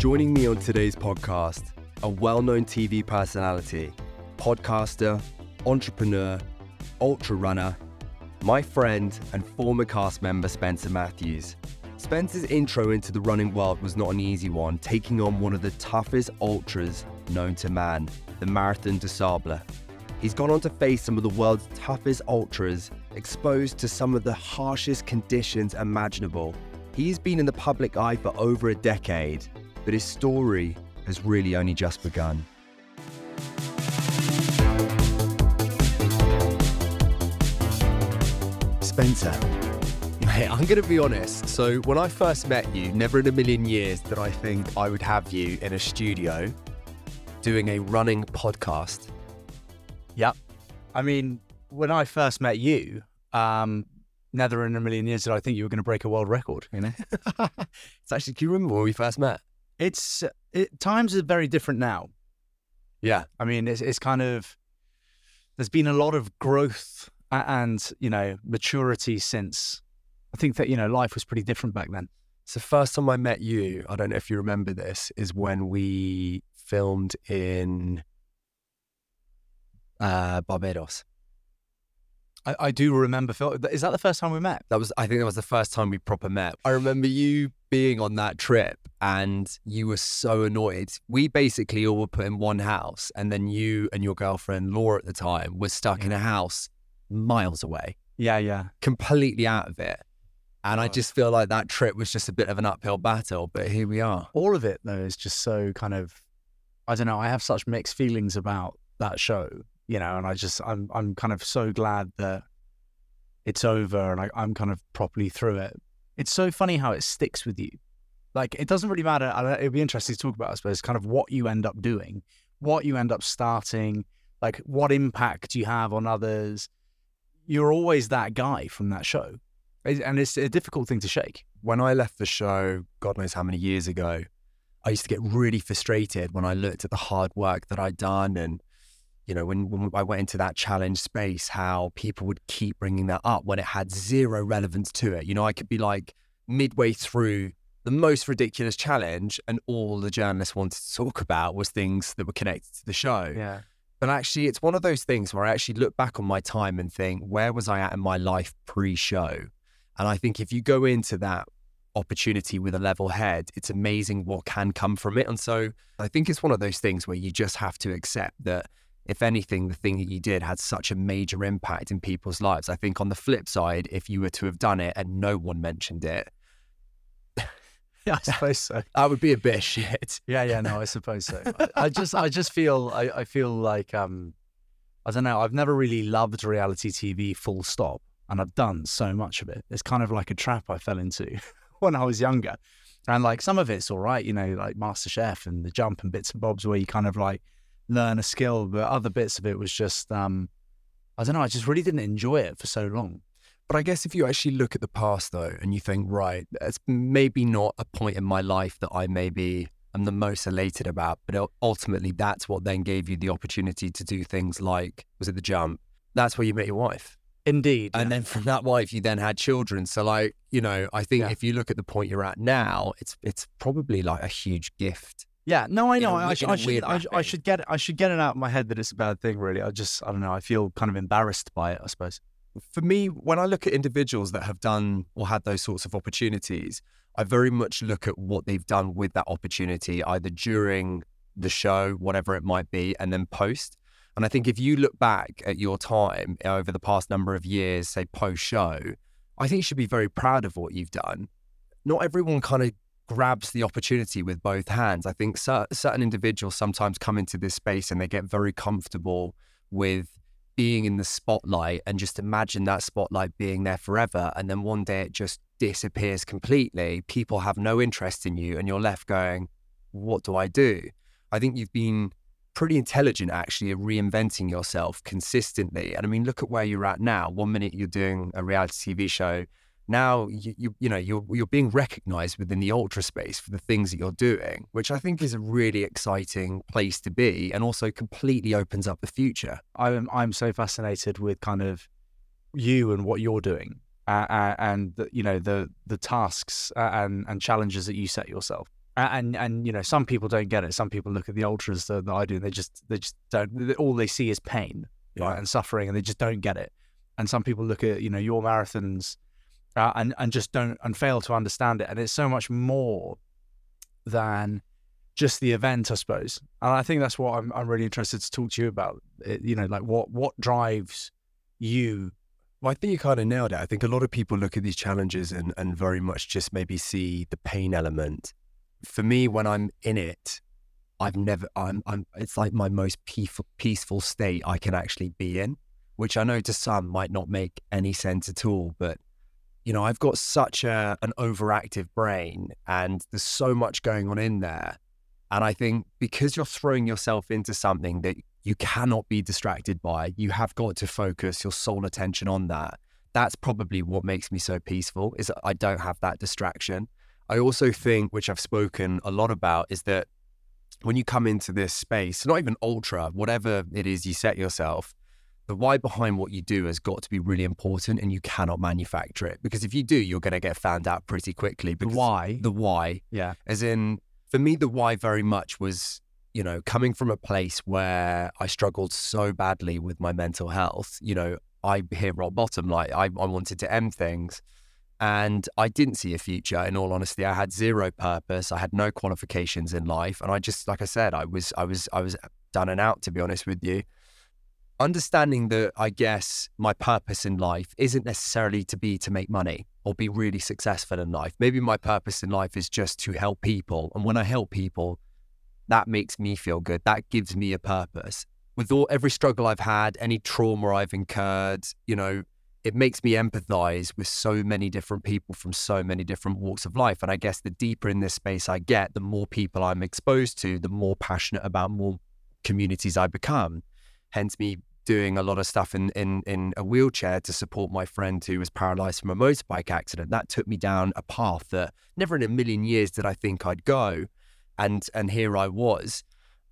Joining me on today's podcast, a well known TV personality, podcaster, entrepreneur, ultra runner, my friend and former cast member Spencer Matthews. Spencer's intro into the running world was not an easy one, taking on one of the toughest ultras known to man, the Marathon des Sables. He's gone on to face some of the world's toughest ultras, exposed to some of the harshest conditions imaginable. He's been in the public eye for over a decade, but his story has really only just begun. Spencer, Mate, I'm going to be honest. So, when I first met you, never in a million years did I think I would have you in a studio doing a running podcast. Yep. I mean, when I first met you, um, never in a million years did I think you were going to break a world record. You know, it's actually. Do you remember when we first met? It's it, times are very different now. Yeah. I mean, it's it's kind of there's been a lot of growth and you know maturity since. I think that you know life was pretty different back then. So, first time I met you, I don't know if you remember this, is when we filmed in uh, Barbados. I, I do remember. Phil, is that the first time we met? That was, I think, that was the first time we proper met. I remember you being on that trip, and you were so annoyed. We basically all were put in one house, and then you and your girlfriend Laura at the time were stuck in a house miles away, Yeah, yeah. completely out of it. And I Oh. just feel like that trip was just a bit of an uphill battle, but here we are. all of it though is just so kind of I don't know, I have such mixed feelings about that show, you know, and I just I'm I'm kind of so glad that it's over and I, I'm kind of properly through it. It's so funny how it sticks with you. Like it doesn't really matter. It'd be interesting to talk about, I suppose, kind of what you end up doing, what you end up starting, like what impact you have on others. You're always that guy from that show, and it's a difficult thing to shake. when I left the show, God knows how many years ago, I used to get really frustrated when I looked at the hard work that I'd done. And, you know, when, when I went into that challenge space, how people would keep bringing that up when it had zero relevance to it. You know, I could be like midway through the most ridiculous challenge, and all the journalists wanted to talk about was things that were connected to the show. Yeah. But actually, it's one of those things where I actually look back on my time and think, where was I at in my life pre show? And I think if you go into that opportunity with a level head, it's amazing what can come from it. And so I think it's one of those things where you just have to accept that, if anything, the thing that you did had such a major impact in people's lives. I think on the flip side, if you were to have done it and no one mentioned it, Yeah, I suppose so. that would be a bit of shit. Yeah, yeah, no, I suppose so. I, I just, I just feel, I, I feel like, um, I don't know. I've never really loved reality TV, full stop, and I've done so much of it. It's kind of like a trap I fell into when I was younger, and like some of it's all right, you know, like MasterChef and the jump and bits and bobs where you kind of like learn a skill, but other bits of it was just, um, I don't know. I just really didn't enjoy it for so long. But I guess if you actually look at the past though, and you think, right, it's maybe not a point in my life that I maybe am the most elated about, but ultimately that's what then gave you the opportunity to do things like, was it the jump? That's where you met your wife. Indeed, And then from that wife, you then had children. So like, you know, I think Yeah. if you look at the point you're at now, it's it's probably like a huge gift. Yeah, no, I know. a I, sh- I should, I, sh- I should get, it, I should get it out of my head that it's a bad thing. Really, I just, I don't know. I feel kind of embarrassed by it. I suppose. for me, when I look at individuals that have done or had those sorts of opportunities, I very much look at what they've done with that opportunity, either during the show, whatever it might be, and then post. And I think if you look back at your time eh, over the past number of years, say post show, I think you should be very proud of what you've done. Not everyone kind of grabs the opportunity with both hands. I think cer- certain individuals sometimes come into this space and they get very comfortable with being in the spotlight and just imagine that spotlight being there forever. And then one day it just disappears completely. People have no interest in you and you're left going, what do I do? I think you've been pretty intelligent actually reinventing yourself consistently. And I mean, look at where you're at now. One minute you're doing a reality TV show. Now you, you you know you're you're being recognized within the ultra space for the things that you're doing, which I think is a really exciting place to be, and also completely opens up the future. I'm, I'm so fascinated with kind of you and what you're doing, uh, uh, and the, you know the the tasks uh, and and challenges that you set yourself. And and you know, some people don't get it. Some people look at the ultras that, that I do, and they just they just don't. All they see is pain, right, and suffering, and they just don't get it. And some people look at you know your marathons, uh, and and just don't and fail to understand it. And it's so much more than just the event, I suppose. And I think that's what I'm I'm really interested to talk to you about. It, you know, like what what drives you Well, I think you kind of nailed it. I think a lot of people look at these challenges and, and very much just maybe see the pain element. For me, when I'm in it, I've never, I'm, I'm, it's like my most peaceful, peaceful state I can actually be in, which I know to some might not make any sense at all. But, you know, I've got such a, an overactive brain and there's so much going on in there. And I think because you're throwing yourself into something that you cannot be distracted by, you have got to focus your sole attention on that. That's probably what makes me so peaceful is I don't have that distraction. I also think, which I've spoken a lot about, is that when you come into this space, not even ultra, whatever it is you set yourself, the why behind what you do has got to be really important and you cannot manufacture it. Because if you do, you're going to get found out pretty quickly. Because why? The why yeah, as in for me the why very much was you know coming from a place where i struggled so badly with my mental health you know i hit rock bottom. Like I, I wanted to end things. And i didn't see a future. In all honesty i had zero purpose. I had no qualifications in life. And i just like i said i was i was i was done and out to be honest with you understanding that I guess my purpose in life isn't necessarily to be to make money or be really successful in life. Maybe my purpose in life is just to help people. And when I help people, that makes me feel good. That gives me a purpose. With all every struggle I've had, any trauma I've incurred, you know, it makes me empathize with so many different people from so many different walks of life. And I guess the deeper in this space I get, the more people I'm exposed to, the more passionate about more communities I become. Hence me doing a lot of stuff in, in in a wheelchair to support my friend who was paralyzed from a motorbike accident. That took me down a path that never in a million years did I think I'd go. And and here I was.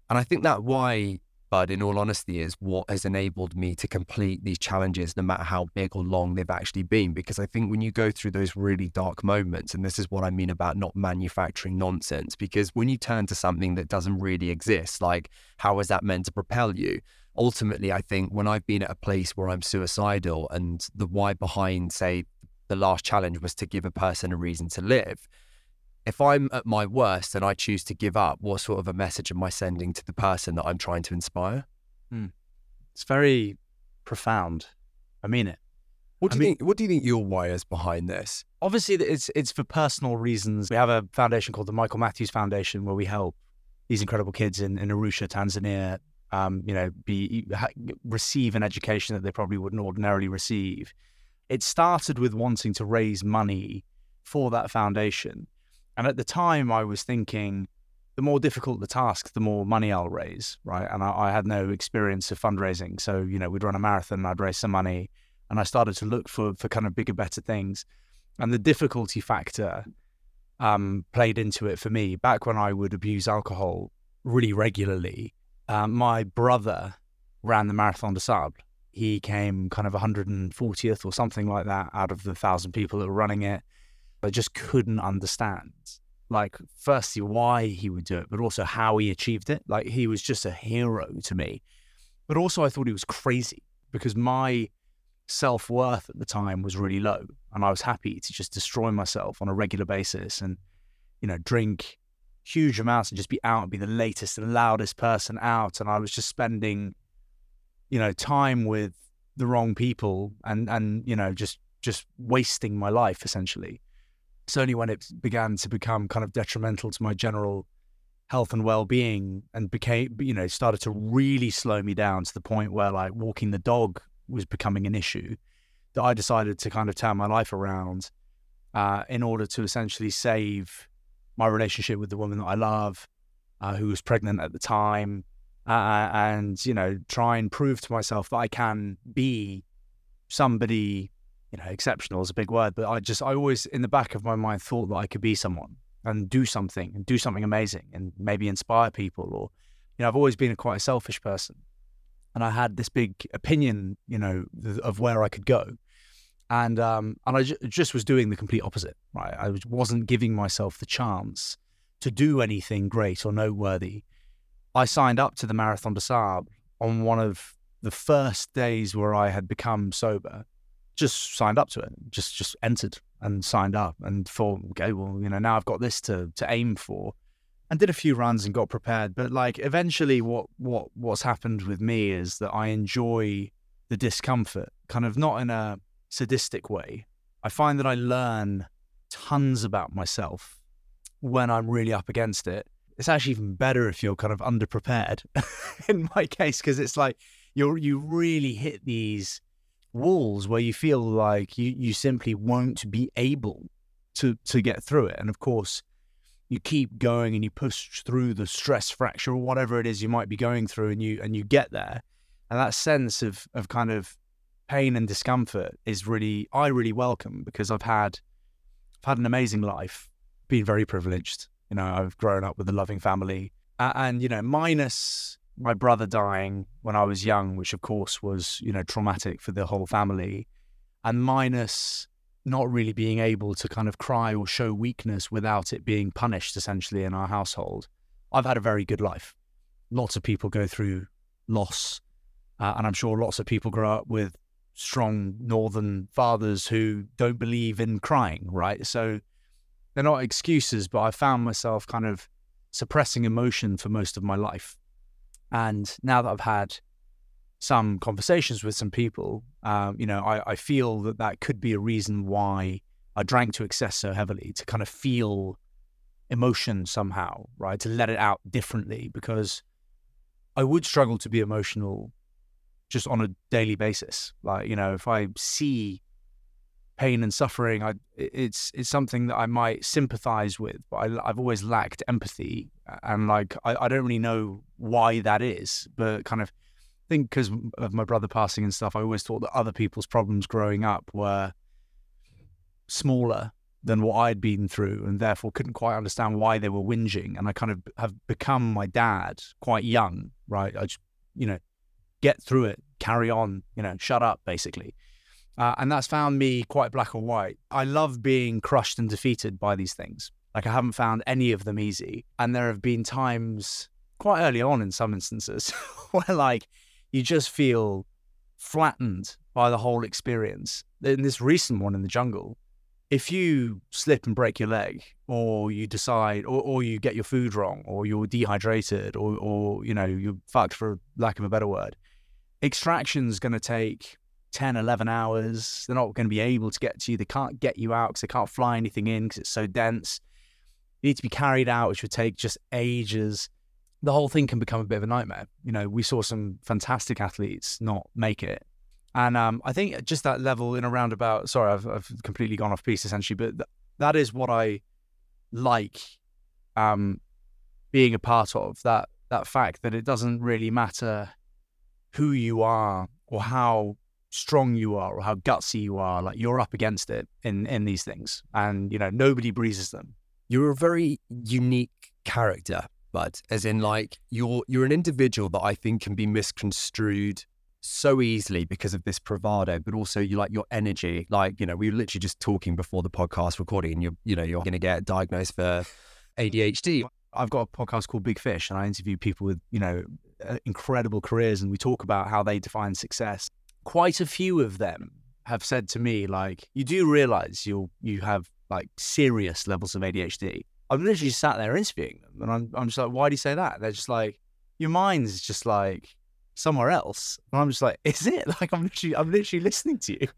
And I think that why, Bud, in all honesty, is what has enabled me to complete these challenges, no matter how big or long they've actually been. Because I think when you go through those really dark moments, and this is what I mean about not manufacturing nonsense, because when you turn to something that doesn't really exist, like how is that meant to propel you? Ultimately, I think when I've been at a place where I'm suicidal and the why behind, say, the last challenge was to give a person a reason to live. If I'm at my worst and I choose to give up, what sort of a message am I sending to the person that I'm trying to inspire? Hmm. it's very profound. I mean it. What I do you mean- think? What do you think your why is behind this? obviously it's it's for personal reasons. We have a foundation called the Michael Matthews Foundation where we help these incredible kids in, in Arusha, Tanzania, um, you know, be receive an education that they probably wouldn't ordinarily receive. It started with wanting to raise money for that foundation, and at the time I was thinking, the more difficult the task, the more money I'll raise, right? And I, I had no experience of fundraising, so you know, we'd run a marathon, I'd raise some money, and I started to look for for kind of bigger, better things and the difficulty factor um, played into it for me. Back when I would abuse alcohol really regularly, um, my brother ran the Marathon des Sables. He came kind of 140th or something like that out of the thousand people that were running it. I just couldn't understand, like, firstly, why he would do it, but also how he achieved it. Like, he was just a hero to me. But also, I thought he was crazy because my self worth at the time was really low. And I was happy to just destroy myself on a regular basis and, you know, drink huge amounts and just be out and be the latest and loudest person out. And I was just spending, you know, time with the wrong people and, and, you know, just, just wasting my life essentially. It's only when it began to become kind of detrimental to my general health and well-being and became you know started to really slow me down to the point where like walking the dog was becoming an issue that I decided to kind of turn my life around uh, in order to essentially save my relationship with the woman that I love, uh, who was pregnant at the time, uh, and you know try and prove to myself that I can be somebody. You know, exceptional is a big word, but I just I always in the back of my mind thought that I could be someone and do something and do something amazing and maybe inspire people or you know I've always been a quite a selfish person and I had this big opinion, you know, of where I could go, and um, and I ju- just was doing the complete opposite. Right, I was- wasn't giving myself the chance to do anything great or noteworthy. I signed up to the Marathon des Sables on one of the first days where I had become sober. Just signed up to it, just just entered and signed up and thought, okay, well, you know, now I've got this to to aim for, and did a few runs and got prepared. But like eventually, what what what's happened with me is that I enjoy the discomfort, kind of not in a sadistic way. I find that I learn tons about myself when I'm really up against it. It's actually even better if you're kind of underprepared in my case, because it's like you you really hit these walls where you feel like you, you simply won't be able to to get through it. And of course, you keep going and you push through the stress fracture or whatever it is you might be going through and you and you get there. And that sense of of kind of pain and discomfort is really I really welcome because I've had I've had an amazing life, been very privileged. You know, I've grown up with a loving family, and, and you know, minus my brother dying when I was young, which of course was you know traumatic for the whole family, and minus not really being able to kind of cry or show weakness without it being punished essentially in our household. I've had a very good life. Lots of people go through loss, uh, and I'm sure lots of people grow up with strong northern fathers who don't believe in crying, right? So they're not excuses, but I found myself kind of suppressing emotion for most of my life. And now that I've had some conversations with some people, um, you know, I, I feel that that could be a reason why I drank to excess so heavily to kind of feel emotion somehow, right? To let it out differently because I would struggle to be emotional just on a daily basis. Like, you know, if I see pain and suffering, I, it's it's something that I might sympathize with, but I, have always lacked empathy, and like I, I don't really know why that is, but kind of think because of my brother passing and stuff, I always thought that other people's problems growing up were smaller than what I'd been through, and therefore couldn't quite understand why they were whinging. And I kind of have become my dad quite young, right? I just, you know, get through it, carry on, you know, shut up, basically. Uh, and that's found me quite black and white. I love being crushed and defeated by these things. Like, I haven't found any of them easy. And there have been times quite early on in some instances where, like, you just feel flattened by the whole experience. In this recent one in the jungle, if you slip and break your leg, or you decide, or, or you get your food wrong, or you're dehydrated, or, or you know, you're fucked for lack of a better word, extraction's going to take 10, 11 hours. They're not going to be able to get to you. They can't get you out because they can't fly anything in because it's so dense. You need to be carried out, which would take just ages. The whole thing can become a bit of a nightmare. You know, we saw some fantastic athletes not make it. And um, I think just that level in a roundabout, sorry, I've, I've completely gone off piece essentially, but th- that is what I like um, being a part of that, that fact that it doesn't really matter who you are or how strong you are or how gutsy you are like you're up against it in in these things. And you know nobody breezes them. You're a very unique character but as in like you're you're an individual that i think can be misconstrued so easily because of this bravado but also you like your energy. Like you know we were literally just talking before the podcast recording and you're you know you're going to get diagnosed for adhd I've got a podcast called Big Fish, and I interview people with you know incredible careers, and we talk about how they define success. Quite a few of them have said to me, like, "You do realize you you have like serious levels of ADHD." I've literally sat there interviewing them, and I'm I'm just like, "Why do you say that?" They're just like, "Your mind's just like." somewhere else. And I'm just like, is it? Like I'm literally, I'm literally listening to you.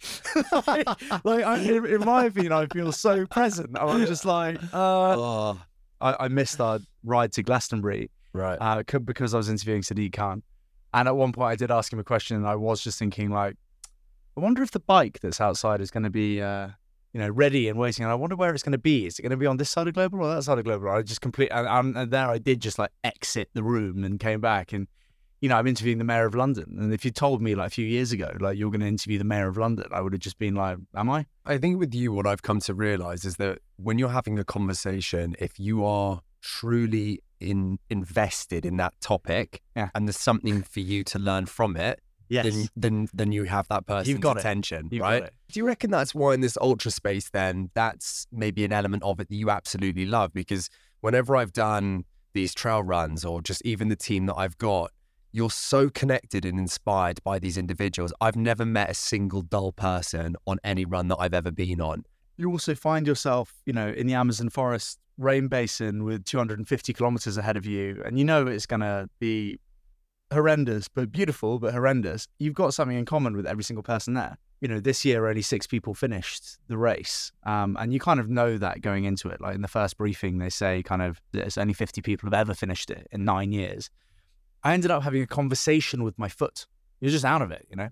like, like I, in, in, my opinion, I feel so present. I'm just like, uh, oh. I, I missed our ride to Glastonbury, right? Uh, because I was interviewing Sadiq Khan, and at one point I did ask him a question, and I was just thinking like, I wonder if the bike that's outside is going to be, uh, you know, ready and waiting, and I wonder where it's going to be. Is it going to be on this side of global or that side of global? I just complete, and, and there I did just like exit the room and came back and you know, I'm interviewing the mayor of London. And if you told me like a few years ago, like you're going to interview the mayor of London, I would have just been like, am I? I think with you, what I've come to realize is that when you're having a conversation, if you are truly in invested in that topic yeah. and there's something for you to learn from it, yes. then, then, then you have that person's You've got attention, You've right? Do you reckon that's why in this ultra space, then that's maybe an element of it that you absolutely love? Because whenever I've done these trail runs or just even the team that I've got, you're so connected and inspired by these individuals. I've never met a single dull person on any run that I've ever been on. You also find yourself, you know, in the Amazon forest rain basin with 250 kilometers ahead of you, and you know it's going to be horrendous, but beautiful, but horrendous. You've got something in common with every single person there. You know, this year only six people finished the race, um, and you kind of know that going into it. Like in the first briefing, they say kind of there's only 50 people have ever finished it in nine years. I ended up having a conversation with my foot. You're just out of it, you know.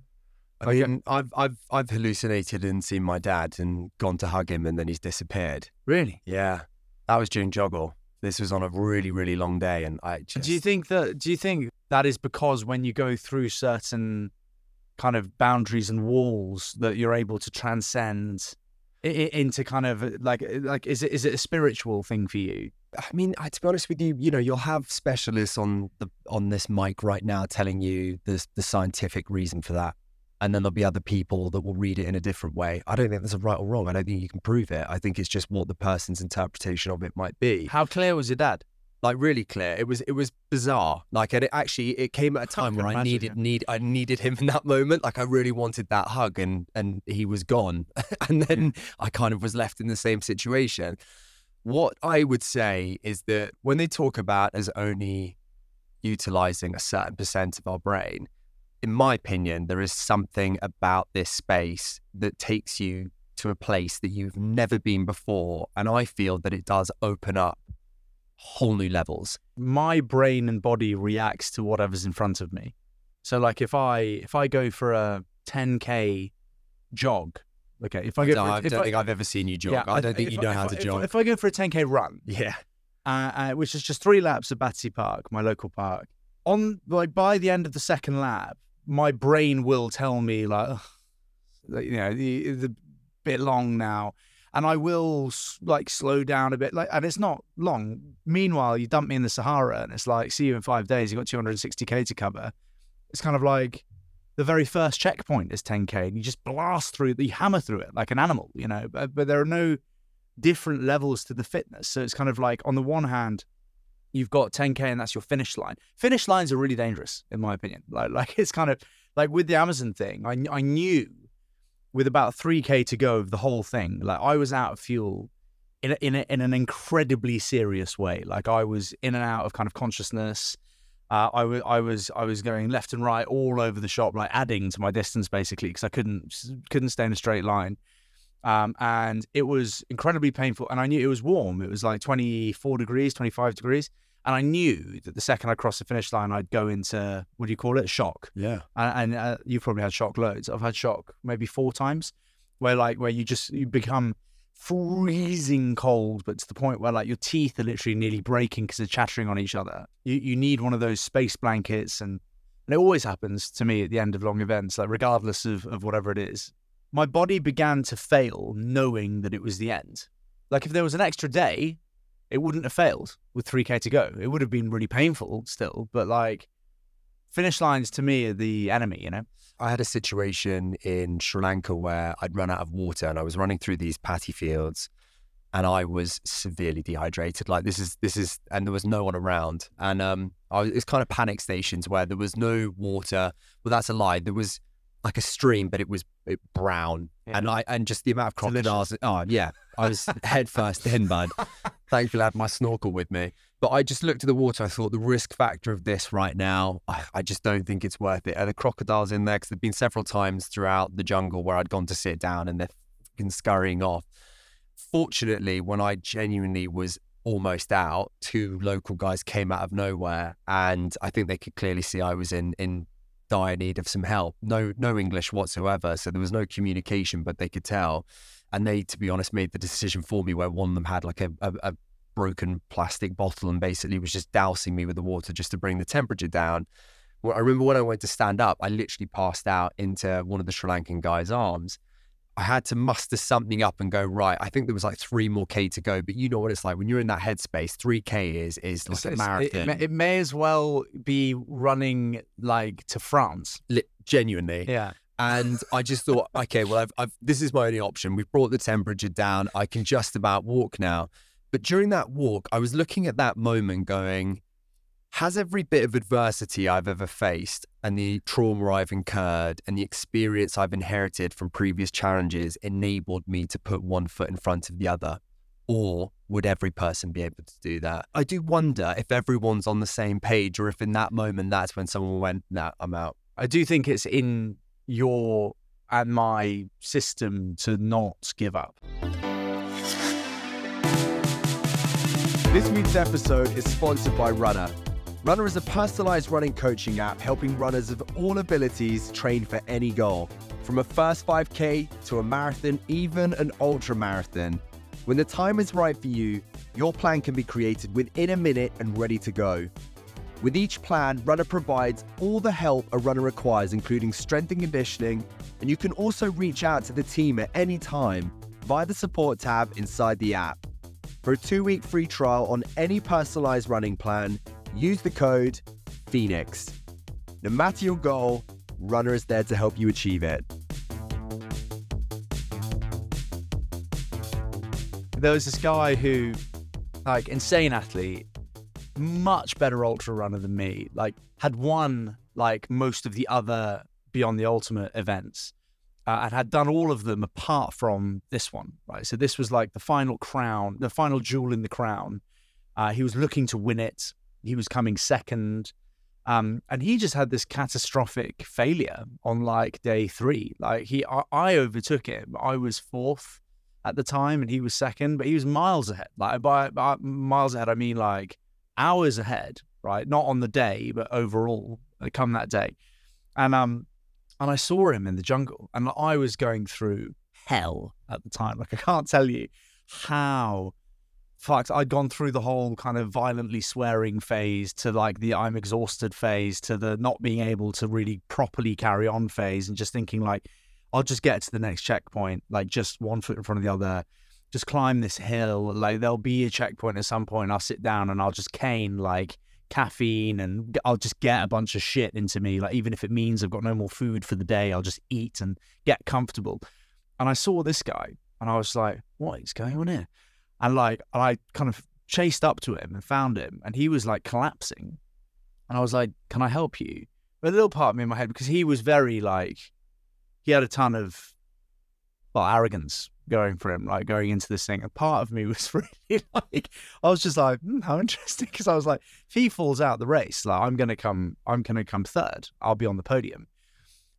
I mean, I've I've I've hallucinated and seen my dad and gone to hug him and then he's disappeared. Really? Yeah, that was during JOGLE. This was on a really really long day, and I just Do you think that? Do you think that is because when you go through certain kind of boundaries and walls that you're able to transcend into kind of like like is it is it a spiritual thing for you? I mean, I, to be honest with you, you know, you'll have specialists on the on this mic right now telling you the the scientific reason for that, and then there'll be other people that will read it in a different way. I don't think there's a right or wrong. I don't think you can prove it. I think it's just what the person's interpretation of it might be. How clear was your dad? Like really clear. It was it was bizarre. Like and it actually it came at a time can where I needed yeah. need I needed him in that moment. Like I really wanted that hug, and and he was gone, and then I kind of was left in the same situation. What I would say is that when they talk about as only utilizing a certain percent of our brain, in my opinion, there is something about this space that takes you to a place that you've never been before. And I feel that it does open up whole new levels. my brain and body reacts to whatever's in front of me. So like if I if I go for a 10k jog, okay, if I go No, for, I if don't I, think I've ever seen you jog. yeah, I don't think you I- know if how I- to if jog. If I go for a 10k run, yeah. uh, uh, which is just three laps of Battersea Park, my local park. On like by the end of the second lap, my brain will tell me like, you know, the bit long now, and I will like slow down a bit. Like, and it's not long. Meanwhile, you dump me in the Sahara, and it's like, see you in five days. You have got 260k to cover. It's kind of like the very first checkpoint is 10k, and you just blast through, you hammer through it like an animal, you know. But, but there are no different levels to the fitness. So it's kind of like on the one hand, you've got 10k and that's your finish line. Finish lines are really dangerous, in my opinion. Like like it's kind of like with the Amazon thing. I I knew with about 3k to go of the whole thing, like I was out of fuel. In, a, in, a, in an incredibly serious way, like I was in and out of kind of consciousness. Uh, I was I was I was going left and right all over the shop, like adding to my distance basically because I couldn't couldn't stay in a straight line um, and it was incredibly painful. And I knew it was warm. It was like 24 degrees, 25 degrees. And I knew that the second I crossed the finish line, I'd go into what do you call it? Shock. Yeah. And, and uh, you've probably had shock loads. I've had shock maybe four times, where like where you just you become freezing cold, but to the point where like your teeth are literally nearly breaking because they're chattering on each other. You you need one of those space blankets, and and it always happens to me at the end of long events, like regardless of of whatever it is my body began to fail knowing that it was the end. Like if there was an extra day, it wouldn't have failed with 3K to go. It would have been really painful still, but like finish lines to me are the enemy, you know? I had a situation in Sri Lanka where I'd run out of water and I was running through these patty fields and I was severely dehydrated. Like this is this is and there was no one around. And um I was, it's kind of panic stations where there was no water. Well that's a lie. There was like a stream, but it was it, brown. Yeah. And I and just the amount of crocodiles. Oh yeah. I was head first in, bud. Thankfully I had my snorkel with me. But I just looked at the water. I thought the risk factor of this right now, I, I just don't think it's worth it. Are the crocodiles in there? Because there've been several times throughout the jungle where I'd gone to sit down and they're fucking scurrying off. Fortunately, when I genuinely was almost out, two local guys came out of nowhere, and I think they could clearly see I was in in dire need of some help. No, no English whatsoever, so there was no communication, but they could tell. And they, to be honest, made the decision for me where one of them had like a, a, a broken plastic bottle and basically was just dousing me with the water just to bring the temperature down. Well, I remember when I went to stand up, I literally passed out into one of the Sri Lankan guy's arms. I had to muster something up and go right. I think there was like three more k to go, but you know what it's like when you're in that headspace. Three k is is like a marathon. It, may- it may as well be running like to France. Genuinely. Yeah. And I just thought, okay, well, I've, I've, this is my only option. We've brought the temperature down. I can just about walk now. But during that walk, I was looking at that moment going, has every bit of adversity I've ever faced and the trauma I've incurred and the experience I've inherited from previous challenges enabled me to put one foot in front of the other? Or would every person be able to do that? I do wonder if everyone's on the same page or if in that moment that's when someone went, nah, I'm out. I do think it's in your and my system to not give up. This week's episode is sponsored by Runner. Runner is a personalized running coaching app helping runners of all abilities train for any goal, from a first 5K to a marathon, even an ultra marathon. When the time is right for you, your plan can be created within a minute and ready to go. With each plan, Runner provides all the help a runner requires, including strength and conditioning, and you can also reach out to the team at any time via the support tab inside the app. For a two week free trial on any personalized running plan, use the code PHOENIX. No matter your goal, Runner is there to help you achieve it. There was this guy who, like, insane athlete, much better ultra runner than me, like, had won like most of the other Beyond the Ultimate events uh, and had done all of them apart from this one, right? So this was like the final crown, the final jewel in the crown. Uh, he was looking to win it. He was coming second. Um, and he just had this catastrophic failure on like day three. Like he, I, I overtook him. I was fourth at the time, and he was second, but he was miles ahead. Like by, by miles ahead, I mean like hours ahead, right? Not on the day, but overall, uh, come that day. And um, and I saw him in the jungle, and I was going through hell at the time. Like I can't tell you how fucked I'd gone through the whole kind of violently swearing phase to like the I'm exhausted phase to the not being able to really properly carry on phase and just thinking like I'll just get to the next checkpoint, like just one foot in front of the other, just climb this hill. Like there'll be a checkpoint at some point. I'll sit down and I'll just cane like caffeine and I'll just get a bunch of shit into me. Like even if it means I've got no more food for the day, I'll just eat and get comfortable. And I saw this guy and I was like, what is going on here? And like, I kind of chased up to him and found him, and he was like collapsing. And I was like, "Can I help you?" But a little part of me in my head because he was very like, he had a ton of well arrogance going for him, like going into this thing. And part of me was really like, I was just like, hmm, how interesting, because I was like, if he falls out the race, like I'm gonna come, I'm gonna come third. I'll be on the podium.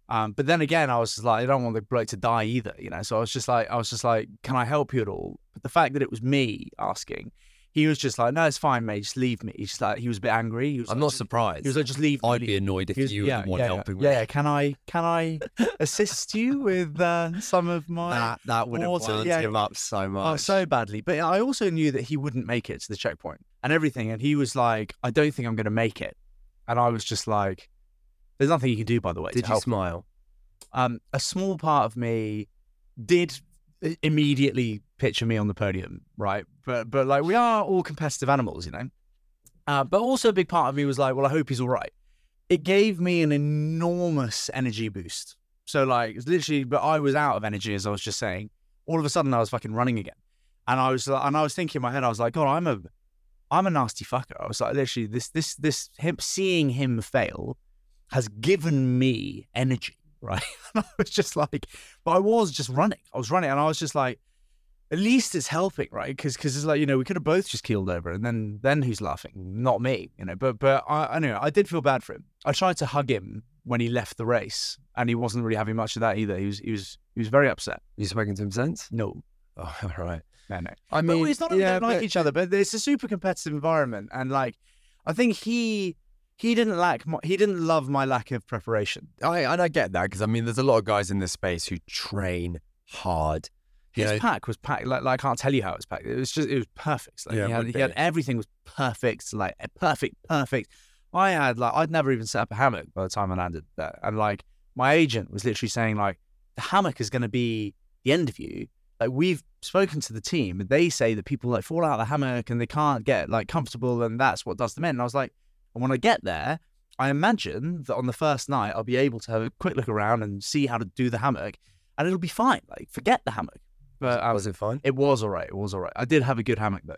Um, but then again, I was just like, I don't want the bloke to die either, you know. So I was just like, I was just like, can I help you at all? But the fact that it was me asking, he was just like, no, it's fine, mate. Just leave me. He's like, he was a bit angry. He was I'm like, not surprised. He was like, just leave. I'd leave be annoyed if was- you were yeah, the one yeah, helping yeah, me. yeah. Can I can I assist you with uh, some of my That, that would have wound yeah. him up so much. oh so badly? But I also knew that he wouldn't make it to the checkpoint and everything. And he was like, I don't think I'm going to make it. And I was just like, There's nothing you can do, by the way. Did you smile? Um, a small part of me did immediately picture me on the podium, right? But but like we are all competitive animals, you know. Uh, but also a big part of me was like, well, I hope he's all right. It gave me an enormous energy boost. So like it's literally, but I was out of energy as I was just saying. All of a sudden, I was fucking running again, and I was and I was thinking in my head, I was like, God, I'm a, I'm a nasty fucker. I was like, literally, this this this him seeing him fail has given me energy, right? And I was just like, but I was just running. I was running, and I was just like, at least it's helping, right? Because because it's like you know we could have both just keeled over, and then then who's laughing? Not me, you know. But but I I know I did feel bad for him. I tried to hug him when he left the race, and he wasn't really having much of that either. He was he was he was very upset. You spoken to him since? No, Oh, all right. no, no. I But mean, it's not yeah, like but- each other, but it's a super competitive environment, and like I think he he didn't lack my, he didn't love my lack of preparation. I and I get that because I mean, there's a lot of guys in this space who train hard. His know, pack was packed. Like, like I can't tell you how it was packed. It was just it was perfect. Like Yeah, he, had, he had everything was perfect. Like eh, perfect, perfect. I had like I'd never even set up a hammock by the time I landed there, and like my agent was literally saying like the hammock is going to be the end of you. Like we've spoken to the team, and they say that people like fall out of the hammock and they can't get like comfortable, and that's what does them in. And I was like, and when I get there, I imagine that on the first night I'll be able to have a quick look around and see how to do the hammock, and it'll be fine. Like forget the hammock. But um, was it fine? it was all right. It was all right. I did have a good hammock though.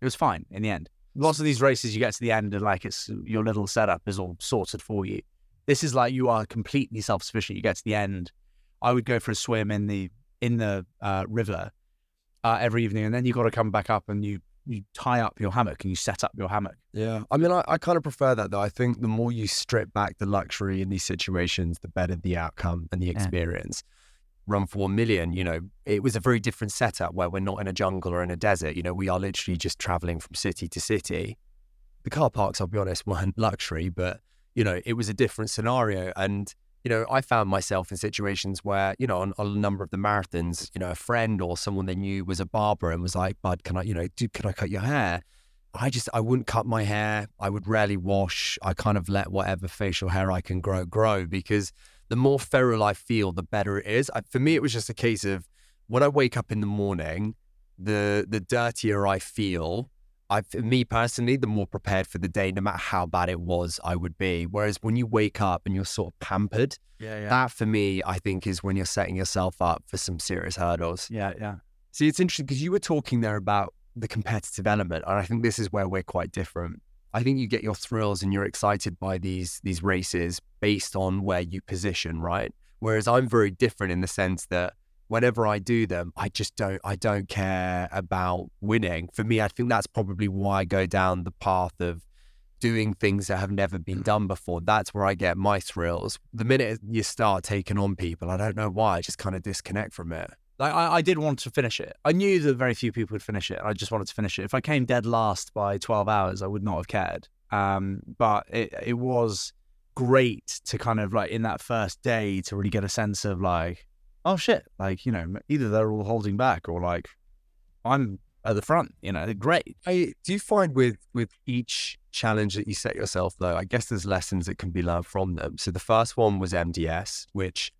It was fine in the end. Lots of these races, you get to the end and like it's your little setup is all sorted for you. This is like you are completely self sufficient. You get to the end. I would go for a swim in the in the uh, river uh, every evening, and then you got to come back up and you you tie up your hammock and you set up your hammock. Yeah. I mean, I, I kind of prefer that though. I think the more you strip back the luxury in these situations, the better the outcome and the Yeah. Run one million, you know, it was a very different setup where we're not in a jungle or in a desert. You know, we are literally just traveling from city to city. The car parks, I'll be honest, weren't luxury, but, you know, it was a different scenario. And, you know, I found myself in situations where, you know, on, on a number of the marathons, you know, a friend or someone they knew was a barber and was like, Bud, can I, you know, dude, can I cut your hair? I just I wouldn't cut my hair. I would rarely wash. I kind of let whatever facial hair I can grow grow because the more feral I feel, the better it is. I, for me, it was just a case of when I wake up in the morning, the the dirtier I feel. I, for me personally, the more prepared for the day, no matter how bad it was, I would be. Whereas when you wake up and you're sort of pampered, Yeah, that for me, I think is when you're setting yourself up for some serious hurdles. yeah, yeah. See, it's interesting because you were talking there about the competitive element, and I think this is where we're quite different. I think you get your thrills and you're excited by these these races based on where you position, right? Whereas I'm very different in the sense that whenever I do them, I just don't I don't care about winning. For me, I think that's probably why I go down the path of doing things that have never been done before. That's where I get my thrills. The minute you start taking on people, I don't know why, I just kind of disconnect from it. Like I, I did want to finish it. I knew that very few people would finish it. I just wanted to finish it. If I came dead last by 12 hours, I would not have cared. Um, but it it was great to kind of like in that first day to really get a sense of like, oh shit, like you know, either they're all holding back or like I'm at the front. You know, great. I, do you find with with each challenge that you set yourself though, I guess there's lessons that can be learned from them. So the first one was MDS, which,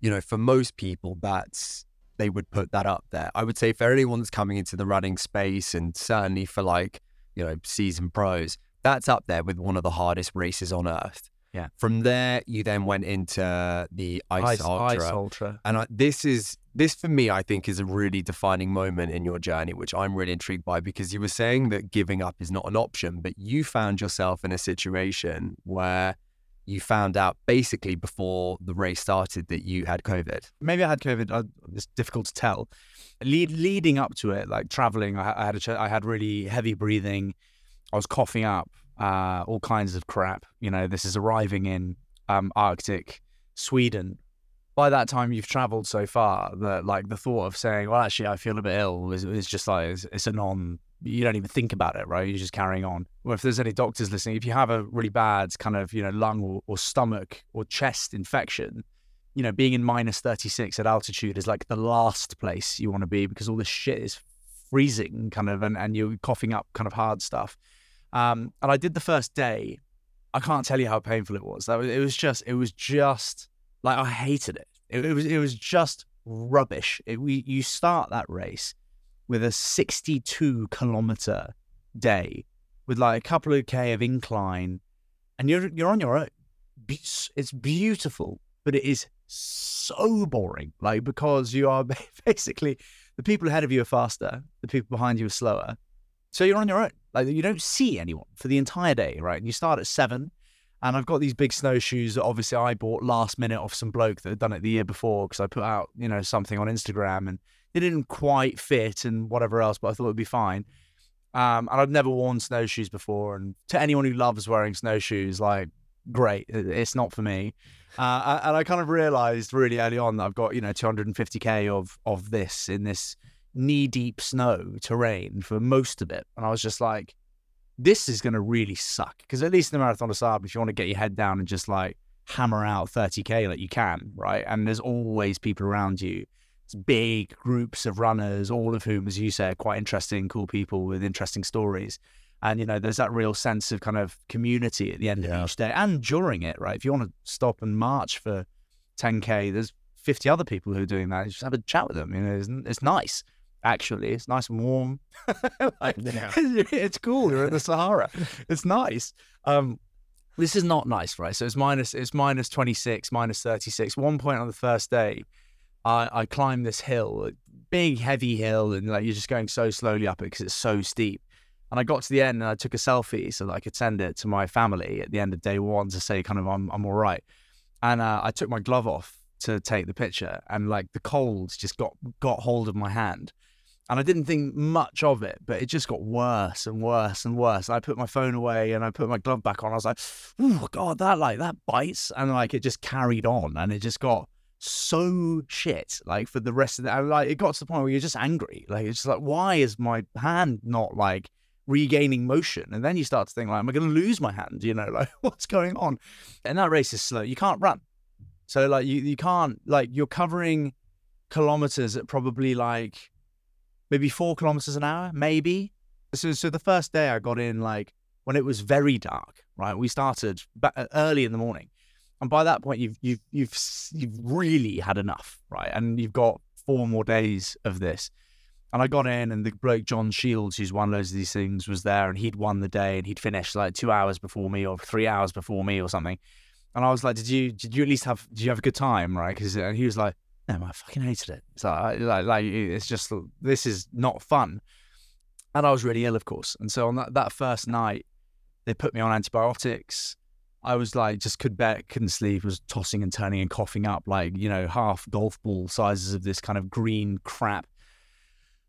you know, for most people, that's they would put that up there. I would say for anyone that's coming into the running space and certainly for like, you know, seasoned pros, that's up there with one of the hardest races on earth. Yeah. From there, you then went into the Ice, Ultra. Ice Ultra. And I, this is this for me, I think, is a really defining moment in your journey, which I'm really intrigued by because you were saying that giving up is not an option, but you found yourself in a situation where you found out basically before the race started that you had COVID. maybe I had COVID. Uh, it's difficult to tell. Lead, leading up to it, like traveling, I, I had a, I had really heavy breathing. I was coughing up uh, all kinds of crap. You know, this is arriving in um, Arctic Sweden. By that time, you've traveled so far that like the thought of saying, "Well, actually, I feel a bit ill," is, is just like it's, it's a non. You don't even think about it, right? You're just carrying on. Well, if there's any doctors listening, if you have a really bad kind of you know lung or, or stomach or chest infection, you know, being in minus 36 at altitude is like the last place you want to be because all this shit is freezing kind of and, and you're coughing up kind of hard stuff. Um, and I did the first day. I can't tell you how painful it was. That was, it was just, it was just like I hated it. It, it was, it was just rubbish. It, we, you start that race with a 62 kilometer day with like a couple of k of incline, and you're you're on your own. It's beautiful, but it is so boring. Like because you are basically the people ahead of you are faster, the people behind you are slower. So you're on your own. Like you don't see anyone for the entire day, right? And you start at seven. And I've got these big snowshoes that obviously I bought last minute off some bloke that had done it the year before because I put out, you know, something on Instagram and it didn't quite fit and whatever else, but I thought it'd be fine. Um, and I've never worn snowshoes before. And to anyone who loves wearing snowshoes, like, great, it's not for me. Uh, and I kind of realized really early on that I've got, you know, 250k of of this in this knee deep snow terrain for most of it. And I was just like, this is going to really suck. Because at least in the Marathon of Saab, if you want to get your head down and just like hammer out 30k like you can, right? And there's always people around you. It's big groups of runners, all of whom, as you say, are quite interesting, cool people with interesting stories. And you know, there's that real sense of kind of community at the end Yeah. of each day and during it, right? If you want to stop and march for 10k, there's 50 other people who are doing that. Just have a chat with them. You know, it's, it's nice. Actually, it's nice and warm. like, Yeah. it's cool. You're in the Sahara. It's nice. Um, this is not nice, right? So it's minus it's minus 26, minus 36. One point on the first day, I, I climbed this hill, big heavy hill, and like you're just going so slowly up it because it's so steep. And I got to the end and I took a selfie so that I could send it to my family at the end of day one to say kind of I'm I'm all right. And uh, I took my glove off to take the picture, and like the cold just got got hold of my hand. And I didn't think much of it, but it just got worse and worse and worse. I put my phone away and I put my glove back on. I was like, "Oh God, that like that bites," and like it just carried on, and it just got so shit. Like for the rest of the, like it got to the point where you're just angry. Like it's just like, why is my hand not like regaining motion? And then you start to think, like, am I going to lose my hand? You know, like what's going on? And that race is slow. You can't run. So like you you can't like you're covering kilometers at probably like maybe four kilometers an hour, maybe. So so the first day I got in like when it was very dark, right? We started early in the morning, and by that point you've you've you've you've really had enough, right? And you've got four more days of this. And I got in, and the bloke John Shields, who's won loads of these things, was there, and he'd won the day, and he'd finished like two hours before me, or three hours before me, or something. And I was like, "Did you did you at least have did you have a good time, right?" Cause, and he was like, "No, I fucking hated it. It's like, like, like it's just this is not fun." And I was really ill, of course. And so on that, that first night, they put me on antibiotics. I was like, just could bet, couldn't sleep, was tossing and turning and coughing up like you know half golf ball sizes of this kind of green crap.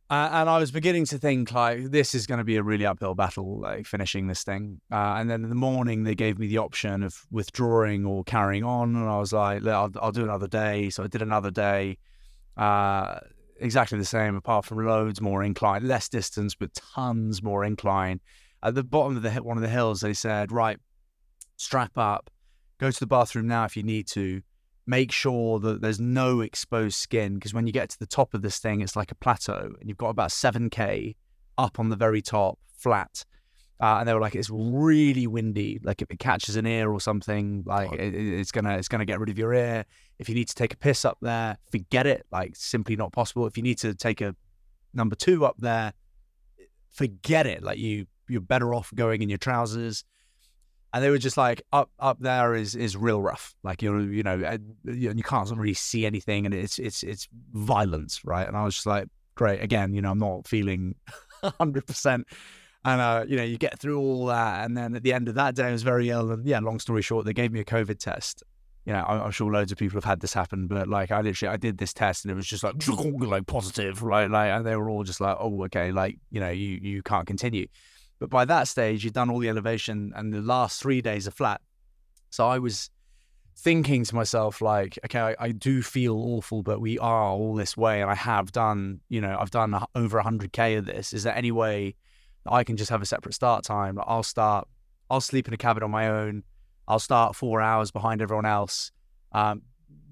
Uh, and I was beginning to think like this is going to be a really uphill battle, like finishing this thing. Uh, and then in the morning they gave me the option of withdrawing or carrying on, and I was like, I'll, I'll do another day. So I did another day, uh, exactly the same, apart from loads more incline, less distance, but tons more incline. At the bottom of the one of the hills, they said, right, strap up, go to the bathroom now if you need to make sure that there's no exposed skin because when you get to the top of this thing, it's like a plateau and you've got about 7K up on the very top, flat. Uh, and they were like, it's really windy. Like if it catches an ear or something, like it, it's gonna it's gonna get rid of your ear. If you need to take a piss up there, forget it. Like simply not possible. If you need to take a number two up there, forget it. Like you you're better off going in your trousers and they were just like up up there is is real rough. Like you know you know you can't really see anything and it's it's it's violence right? And i was just like great again you know i'm not feeling 100% and uh you know you get through all that and then at the end of that day i was very ill and yeah long story short they gave me a covid test. You know i'm sure loads of people have had this happen but like i literally i did this test and it was just like like positive right? Like and they were all just like oh okay like you know you you can't continue but by that stage, you'd done all the elevation and the last three days are flat. So I was thinking to myself, like, okay, I, I, do feel awful, but we are all this way. And I have done, you know, I've done over 100K of this. Is there any way I can just have a separate start time? I'll start, I'll sleep in a cabin on my own. I'll start four hours behind everyone else. Um,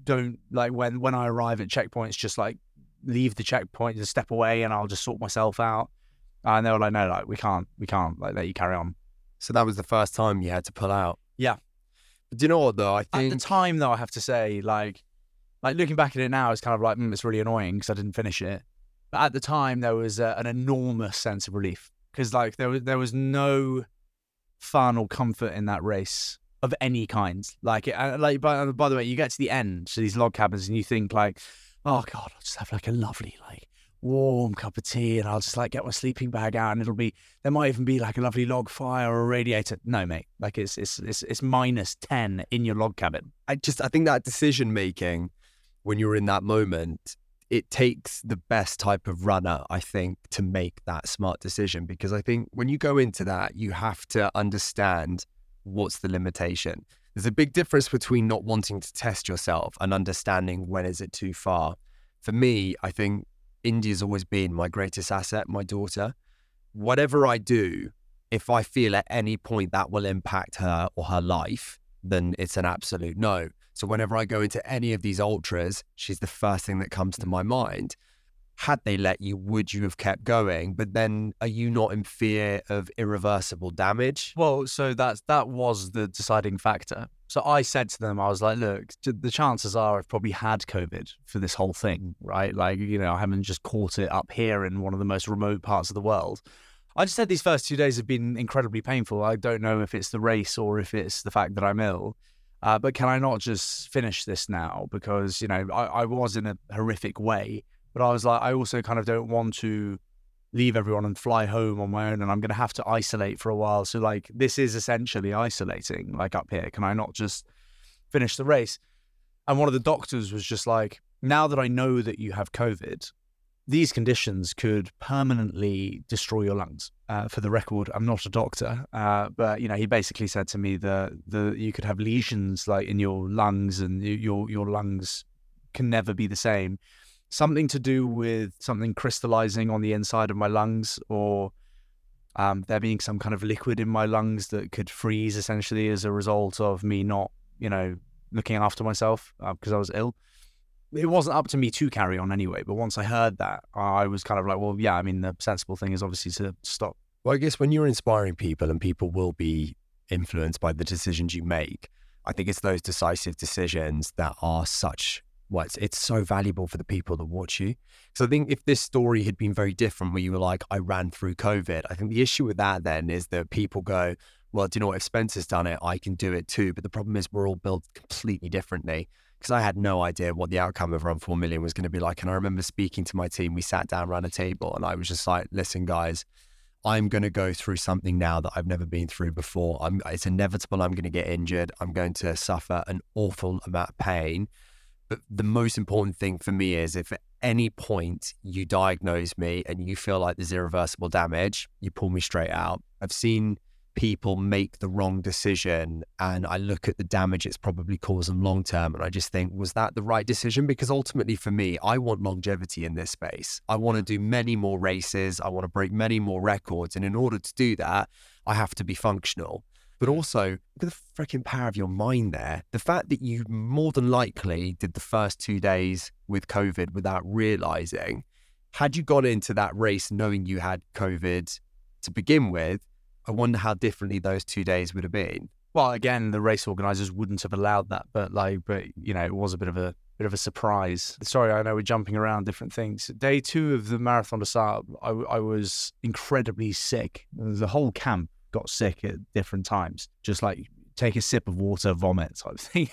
don't like when when I arrive at checkpoints, just like leave the checkpoint, and step away, and I'll just sort myself out. And they were like, no, like we can't, we can't like let you carry on. So that was the first time you had to pull out. Yeah. But do you know what though? I think at the time though, I have to say, like, like looking back at it now, it's kind of like mm, it's really annoying because I didn't finish it. But at the time, there was a, an enormous sense of relief because like there was there was no fun or comfort in that race of any kind. Like, it, like by, by the way, you get to the end, to these log cabins, and you think like, oh god, I'll just have like a lovely like warm cup of tea and I'll just like get my sleeping bag out and it'll be there might even be like a lovely log fire or a radiator. No, mate. Like it's it's it's, it's minus ten in your log cabin. I just I think that decision making when you're in that moment, it takes the best type of runner, I think, to make that smart decision. Because I think when you go into that, you have to understand what's the limitation. There's a big difference between not wanting to test yourself and understanding when is it too far. For me, I think India's always been my greatest asset, my daughter. Whatever I do, if I feel at any point that will impact her or her life, then it's an absolute no. So whenever I go into any of these ultras, she's the first thing that comes to my mind. Had they let you, would you have kept going? But then are you not in fear of irreversible damage? Well, so that's that was the deciding factor. So I said to them, I was like, look, the chances are I've probably had COVID for this whole thing, right? Like, you know, I haven't just caught it up here in one of the most remote parts of the world. I just said these first two days have been incredibly painful. I don't know if it's the race or if it's the fact that I'm ill. Uh, but can I not just finish this now? Because, you know, I, I was in a horrific way, but I was like, I also kind of don't want to leave everyone and fly home on my own and I'm going to have to isolate for a while. So, like, this is essentially isolating, like up here. Can I not just finish the race? And one of the doctors was just like, now that I know that you have COVID, these conditions could permanently destroy your lungs. Uh, for the record, I'm not a doctor, uh, but you know, he basically said to me that the you could have lesions like in your lungs, and your your lungs can never be the same. Something to do with something crystallizing on the inside of my lungs, or um, there being some kind of liquid in my lungs that could freeze essentially as a result of me not, you know, looking after myself because uh, I was ill it wasn't up to me to carry on anyway. But once I heard that, I was kind of like, well, yeah, I mean, the sensible thing is obviously to stop. Well, I guess when you're inspiring people and people will be influenced by the decisions you make, I think it's those decisive decisions that are such well, it's, it's so valuable for the people that watch you. So I think if this story had been very different, where you were like, I ran through COVID, I think the issue with that then is that people go, well, do you know what? If Spencer's done it, I can do it too. But the problem is we're all built completely differently because I had no idea what the outcome of Run 4 Million was going to be like. And I remember speaking to my team, we sat down around a table, and I was just like, listen, guys, I'm going to go through something now that I've never been through before. I'm, it's inevitable I'm going to get injured. I'm going to suffer an awful amount of pain. But the most important thing for me is if at any point you diagnose me and you feel like there's irreversible damage, you pull me straight out. I've seen people make the wrong decision and I look at the damage it's probably caused them long term and I just think, was that the right decision? Because ultimately for me, I want longevity in this space. I want to do many more races. I want to break many more records. And in order to do that, I have to be functional. But also, the freaking power of your mind there. The fact that you more than likely did the first two days with COVID without realizing, had you gone into that race knowing you had COVID to begin with, I wonder how differently those two days would have been. Well, again, the race organisers wouldn't have allowed that, but like, but you know, it was a bit of a bit of a surprise. Sorry, I know we're jumping around different things. Day two of the Marathon des Sables, I, I was incredibly sick. The whole camp got sick at different times. Just like take a sip of water, vomit type thing.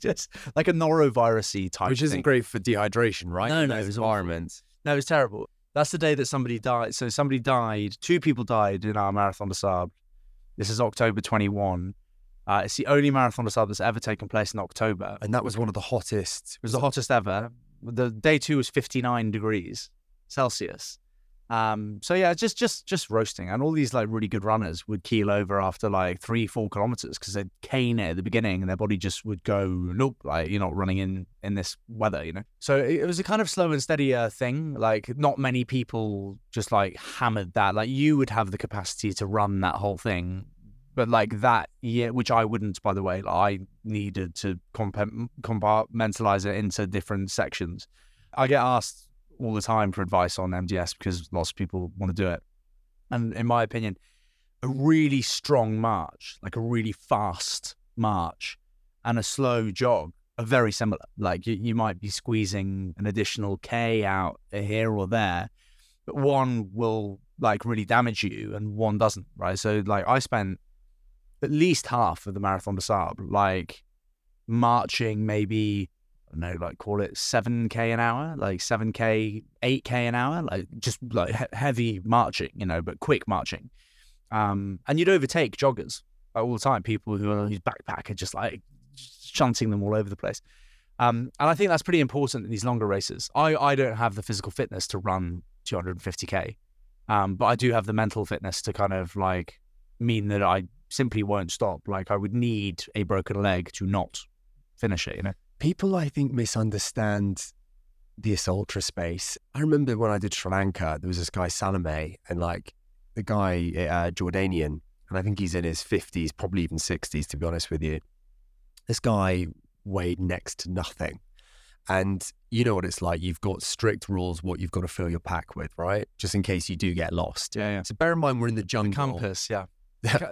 just like a norovirusy type, which isn't thing. great for dehydration, right? No, no, it was environment. No, it was terrible. That's the day that somebody died. So somebody died. Two people died in our Marathon Sables. This is October 21. Uh, it's the only Marathon des Sables that's ever taken place in October. And that was one of the hottest. It was the hottest ever. The day two was 59 degrees Celsius. Um, so yeah, just just just roasting, and all these like really good runners would keel over after like three, four kilometers because they'd cane it at the beginning, and their body just would go nope, like you're not running in in this weather, you know. So it, it was a kind of slow and steady uh, thing. Like not many people just like hammered that. Like you would have the capacity to run that whole thing, but like that yeah, which I wouldn't, by the way. Like, I needed to compartmentalize it into different sections. I get asked all the time for advice on MDS because lots of people want to do it. And in my opinion, a really strong march, like a really fast march, and a slow jog are very similar. Like you, you might be squeezing an additional K out here or there, but one will like really damage you and one doesn't, right? So like I spent at least half of the Marathon Sables like marching maybe don't know, like call it 7K an hour, like 7K, 8K an hour, like just like he- heavy marching, you know, but quick marching. Um, and you'd overtake joggers like, all the time, people who are whose backpack are just like shunting them all over the place. Um, and I think that's pretty important in these longer races. I, I don't have the physical fitness to run 250K, um, but I do have the mental fitness to kind of like mean that I simply won't stop. Like I would need a broken leg to not finish it, you know? People, I think, misunderstand this ultra space. I remember when I did Sri Lanka, there was this guy Salameh, and like the guy uh, Jordanian, and I think he's in his fifties, probably even sixties, to be honest with you. This guy weighed next to nothing, and you know what it's like. You've got strict rules what you've got to fill your pack with, right? Just in case you do get lost. Yeah, yeah. So bear in mind we're in the jungle. The compass, yeah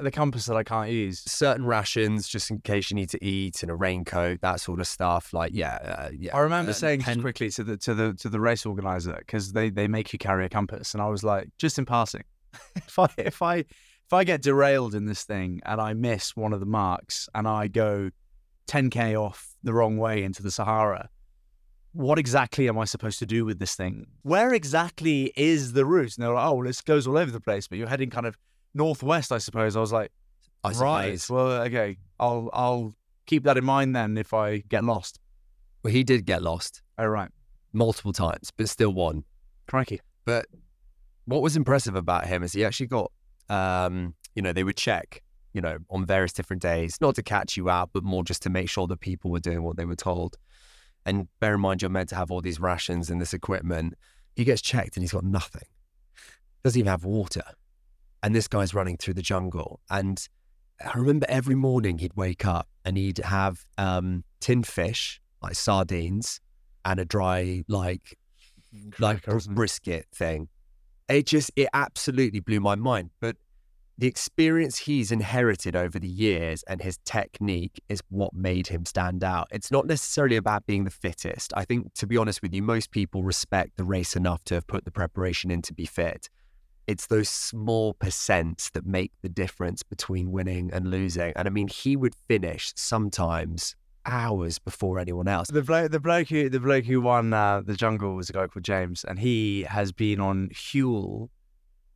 the compass that I can't use. Certain rations, just in case you need to eat, and a raincoat, that sort of stuff. Like, yeah, uh, yeah. I remember uh, saying pen- quickly to the to the to the race organizer because they they make you carry a compass, and I was like, just in passing, if I if I if I get derailed in this thing and I miss one of the marks and I go 10k off the wrong way into the Sahara, what exactly am I supposed to do with this thing? Where exactly is the route? And they're like, oh, well, this goes all over the place, but you're heading kind of northwest, I suppose. I was like, I right, suppose. well, okay, I'll I'll keep that in mind then if I get lost. Well, he did get lost Oh, right, multiple times, but still won. crikey. But what was impressive about him is he actually got, um, you know, they would check, you know, on various different days, not to catch you out, but more just to make sure that people were doing what they were told. And bear in mind, you're meant to have all these rations and this equipment. He gets checked and he's got nothing. Doesn't even have water. And this guy's running through the jungle. And I remember every morning he'd wake up and he'd have um, tinned fish, like sardines, and a dry, like, like Cracker, brisket thing. It just, it absolutely blew my mind. But the experience he's inherited over the years and his technique is what made him stand out. It's not necessarily about being the fittest. I think, to be honest with you, most people respect the race enough to have put the preparation in to be fit. It's those small percents that make the difference between winning and losing. And I mean, he would finish sometimes hours before anyone else. The bloke, the bloke who the bloke who won uh, the jungle was a guy called James, and he has been on Huel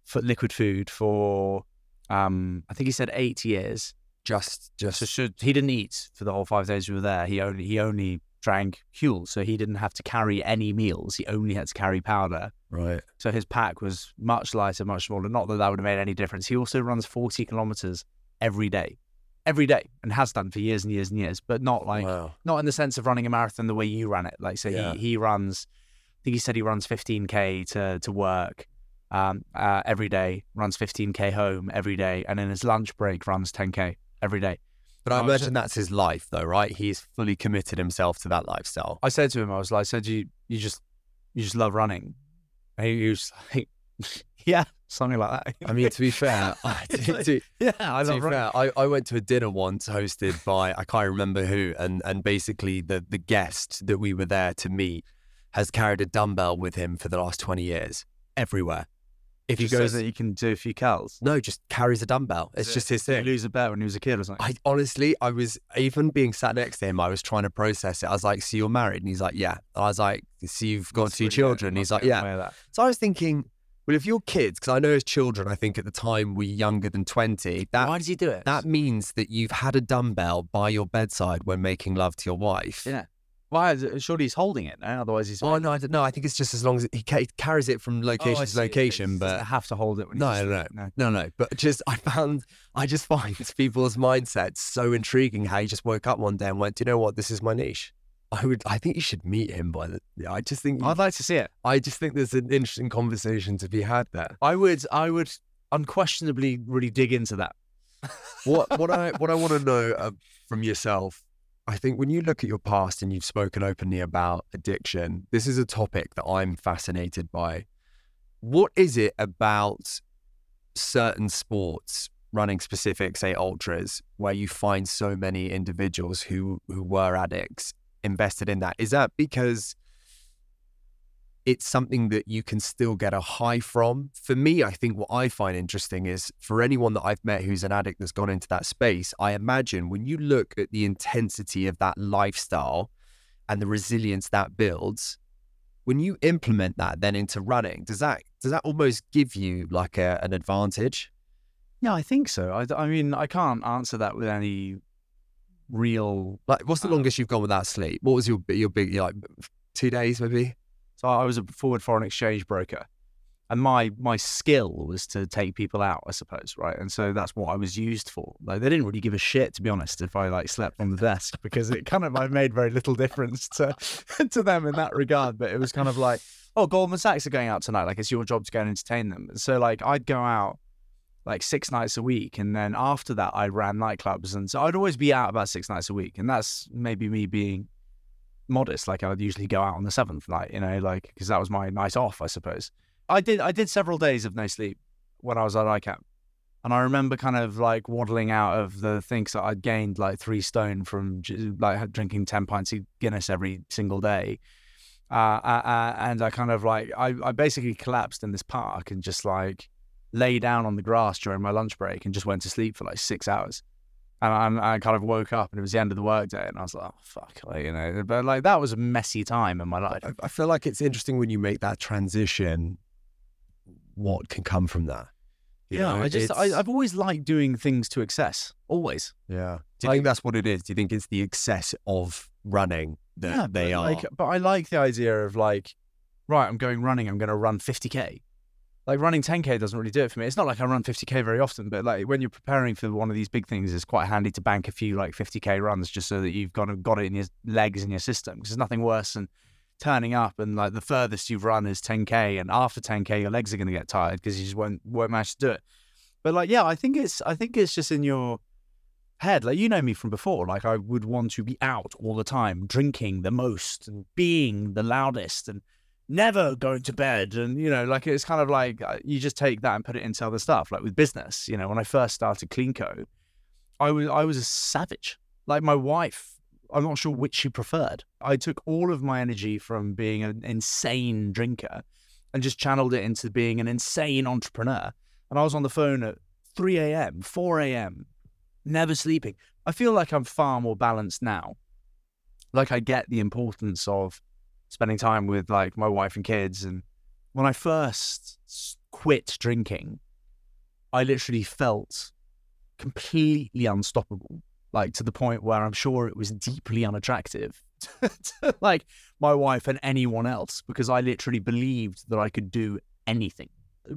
for liquid food for um, I think he said eight years. Just, just, So should he didn't eat for the whole five days we were there. He only he only drank Huel, so he didn't have to carry any meals. He only had to carry powder. right. So his pack was much lighter, much smaller. Not that that would have made any difference. He also runs forty kilometers every day, every day, and has done for years and years and years. But not like wow. not in the sense of running a marathon the way you ran it. Like so, Yeah. he he runs. I think he said he runs 15k to to work um, uh, every day. Runs 15k home every day, and in his lunch break runs 10k every day. But I I imagine that's his life, though, right? He's fully committed himself to that lifestyle. I said to him, I was like, I said you you just you just love running. And he was like, yeah, something like that. I mean, to be fair, I, to, to- yeah, I to love be running. fair, I, I went to a dinner once hosted by I can't remember who, and and basically the the guest that we were there to meet has carried a dumbbell with him for the last twenty years, everywhere. If He he goes that you can do a few cals. no, just carries a dumbbell. It's just his Did he thing. lose a bet when he was a kid or something. I honestly, I was even being sat next to him. I was trying to process it. I was like, "So you're married?" And he's like, "Yeah." And I was like, "So you've got Must two really children?" And he's like, "Yeah." away with that. So I was thinking, well, if your kids, because I know as children, I think at the time we were younger than 20, that Why does he do it? that means that you've had a dumbbell by your bedside when making love to your wife. Yeah. Why? Is it, surely he's holding it now. Otherwise, he's. Oh, no, I don't know. I think it's just as long as he, ca- he carries it from Oh, location to location, doesn't but have to hold it. When No, he's no, no. no, no. But just, I found, I just find people's mindsets so intriguing how he just woke up one day and went, do you know what? This is my niche. I would, I think you should meet him by the, I just think, I'd like to see it. I just think there's an interesting conversation to be had there. I would. I would unquestionably really dig into that. what what I what I want to know uh, from yourself, I think when you look at your past and you've spoken openly about addiction, this is a topic that I'm fascinated by. What is it about certain sports, running specific, say ultras, where you find so many individuals who who were addicts invested in that? Is that because it's something that you can still get a high from. For me, I think what I find interesting is for anyone that I've met who's an addict that's gone into that space, I imagine when you look at the intensity of that lifestyle and the resilience that builds, when you implement that then into running, does that does that almost give you like a, an advantage? Yeah, I think so. I, I mean, I can't answer that with any real. Like, what's the Uh, longest you've gone without sleep? What was your your big like two days maybe? So I was a forward foreign exchange broker, and my my skill was to take people out, I suppose, right? And so that's what I was used for. Like they didn't really give a shit, to be honest, if I like slept on the desk because it kind of I made very little difference to to them in that regard. But it was kind of like, oh, Goldman Sachs are going out tonight. Like it's your job to go and entertain them. And so like I'd go out like six nights a week, and then after that I ran nightclubs, and so I'd always be out about six nights a week, and that's maybe me being modest. Like I would usually go out on the seventh night, you know, like because that was my night off, I suppose. I did I did several days of no sleep when I was at ICAP. And I remember kind of like waddling out of the things that I'd gained like three stone from like drinking 10 pints of Guinness every single day. Uh, uh, uh, and I kind of like, I, I basically collapsed in this park and just like lay down on the grass during my lunch break and just went to sleep for like six hours. And I, I kind of woke up and it was the end of the workday, and I was like, oh, fuck, like, you know. But like that was a messy time in my life. I, I feel like it's interesting when you make that transition. What can come from that? You yeah, know, I just, I, I've always liked doing things to excess, always. yeah. Do you like- think that's what it is? Do you think it's the excess of running that yeah, they but are? Like, but I like the idea of like, right, I'm going running. I'm going to run 50k. Like running 10k doesn't really do it for me. It's not like I run 50k very often, but like when you're preparing for one of these big things, it's quite handy to bank a few like 50k runs just so that you've got got it in your legs and your system. Because there's nothing worse than turning up and like the furthest you've run is 10k, and after 10k your legs are going to get tired because you just won't won't manage to do it. But like, yeah, I think it's I think it's just in your head. Like you know me from before. Like I would want to be out all the time, drinking the most and being the loudest and never going to bed. And you know, like it's kind of like uh, you just take that and put it into other stuff. Like with business, you know, when I first started CleanCo, I was I was a savage. Like my wife. I'm not sure which she preferred. I took all of my energy from being an insane drinker and just channeled it into being an insane entrepreneur. And I was on the phone at 3 a.m., 4 a.m., never sleeping. I feel like I'm far more balanced now. Like I get the importance of spending time with like my wife and kids. And when I first quit drinking, I literally felt completely unstoppable. Like to the point where I'm sure it was deeply unattractive to like my wife and anyone else because I literally believed that I could do anything.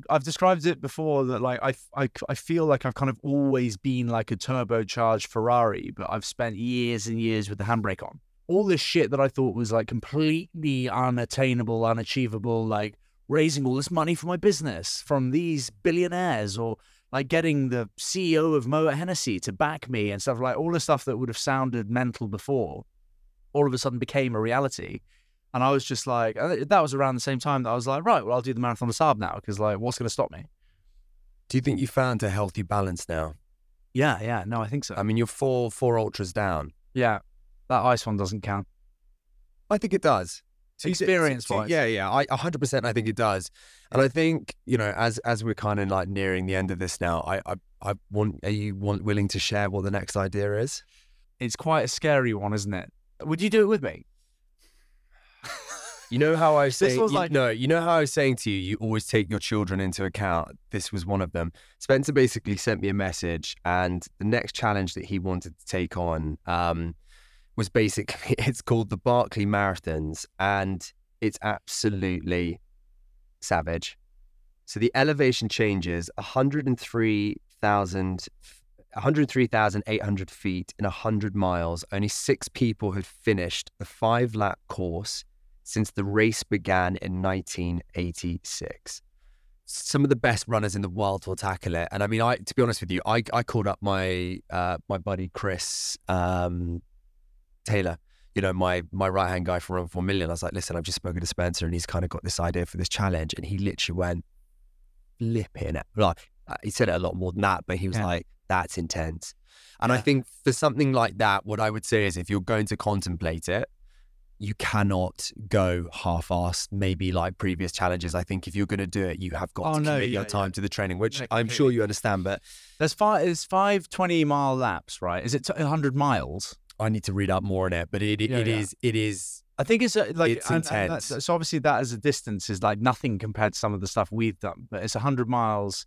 I've described it before that like I, I, I feel like I've kind of always been like a turbocharged Ferrari, but I've spent years and years with the handbrake on. All this shit that I thought was like completely unattainable, unachievable, like raising all this money for my business from these billionaires or like getting the CEO of Moët Hennessy to back me and stuff like all the stuff that would have sounded mental before all of a sudden became a reality. And I was just like, uh, that was around the same time that I was like, right, well, I'll do the Marathon des Sables now because, like, what's going to stop me? Do you think you found a healthy balance now? Yeah, yeah, no, I think so. I mean, you're four four ultras down. yeah, that ice one doesn't count. I think it does. Experience wise. yeah, yeah, I 100% I think it does. And I think, you know, as as we're kind of like nearing the end of this now, I I, I want are you want, willing to share what the next idea is? It's quite a scary one, isn't it? Would you do it with me? You know how I was This saying was you- like- no, you know how I was saying to you, you always take your children into account. This was one of them. Spencer basically sent me a message, and the next challenge that he wanted to take on um, was basically it's called the Barkley Marathons, and it's absolutely savage. So the elevation changes 103,000 103,800 feet in 100 miles. Only six people had finished the five lap course since the race began in 1986. Some of the best runners in the world will tackle it. And I mean, I to be honest with you, I, I called up my uh, my buddy Chris um, Taylor, you know, my my right hand guy from Run for Million. I was like, listen, I've just spoken to Spencer and he's kind of got this idea for this challenge. And he literally went flipping it. Like, uh, he said it a lot more than that, but he was Yeah. like, that's intense. And I think for something like that, what I would say is if you're going to contemplate it, you cannot go half-assed, maybe like previous challenges. I think if you're going to do it, you have got Oh, to no, commit yeah, your yeah. time to the training, which Yeah, I'm sure you understand. But There's five. It's five 20 mile laps, right? Is it 100 miles? I need to read up more on it. But it, it, Yeah, it yeah. is it is I think it's uh, like It's and- and intense. that's- so obviously that as a distance is like nothing compared to some of the stuff we've done. But it's 100 miles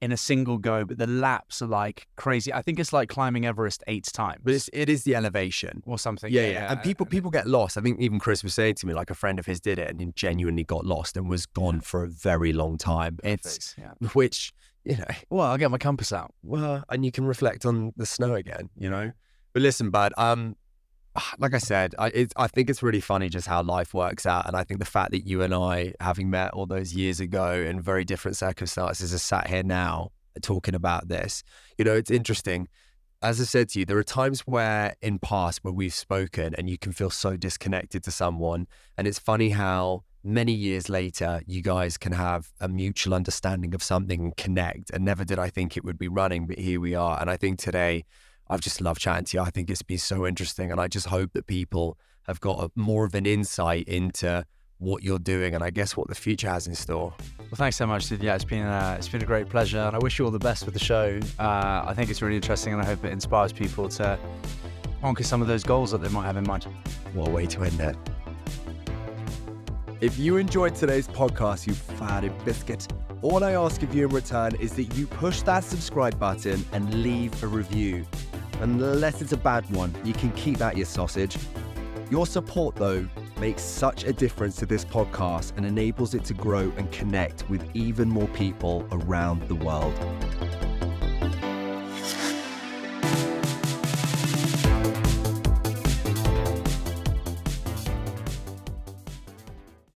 in a single go. But the laps are like crazy. I think it's like climbing Everest eight times, but it's, it is the elevation. or something. Yeah, yeah, And people people get lost. I think even Chris was saying to me, like a friend of his did it and he genuinely got lost and was gone for a very long time. It's yeah. which you know, Well, I'll get my compass out. well, and you can reflect on the snow again, you know. But listen, bud, um, like I said, I it, I think it's really funny just how life works out, and I think the fact that you and I, having met all those years ago in very different circumstances, are sat here now talking about this. You know, it's interesting. As I said to you, there are times where in past where we've spoken and you can feel so disconnected to someone, and it's funny how many years later you guys can have a mutual understanding of something and connect. And never did I think it would be running, but here we are. And I think today I've just loved chatting to you. I think it's been so interesting. And I just hope that people have got a, more of an insight into what you're doing and I guess what the future has in store. Well, thanks so much, dude. Yeah, it's been uh, it's been a great pleasure, and I wish you all the best with the show. Uh, I think it's really interesting, and I hope it inspires people to conquer some of those goals that they might have in mind. What a way to end it. If you enjoyed today's podcast, you fatted biscuit, all I ask of you in return is that you push that subscribe button and leave a review. Unless it's a bad one, you can keep that your sausage. Your support, though, makes such a difference to this podcast and enables it to grow and connect with even more people around the world.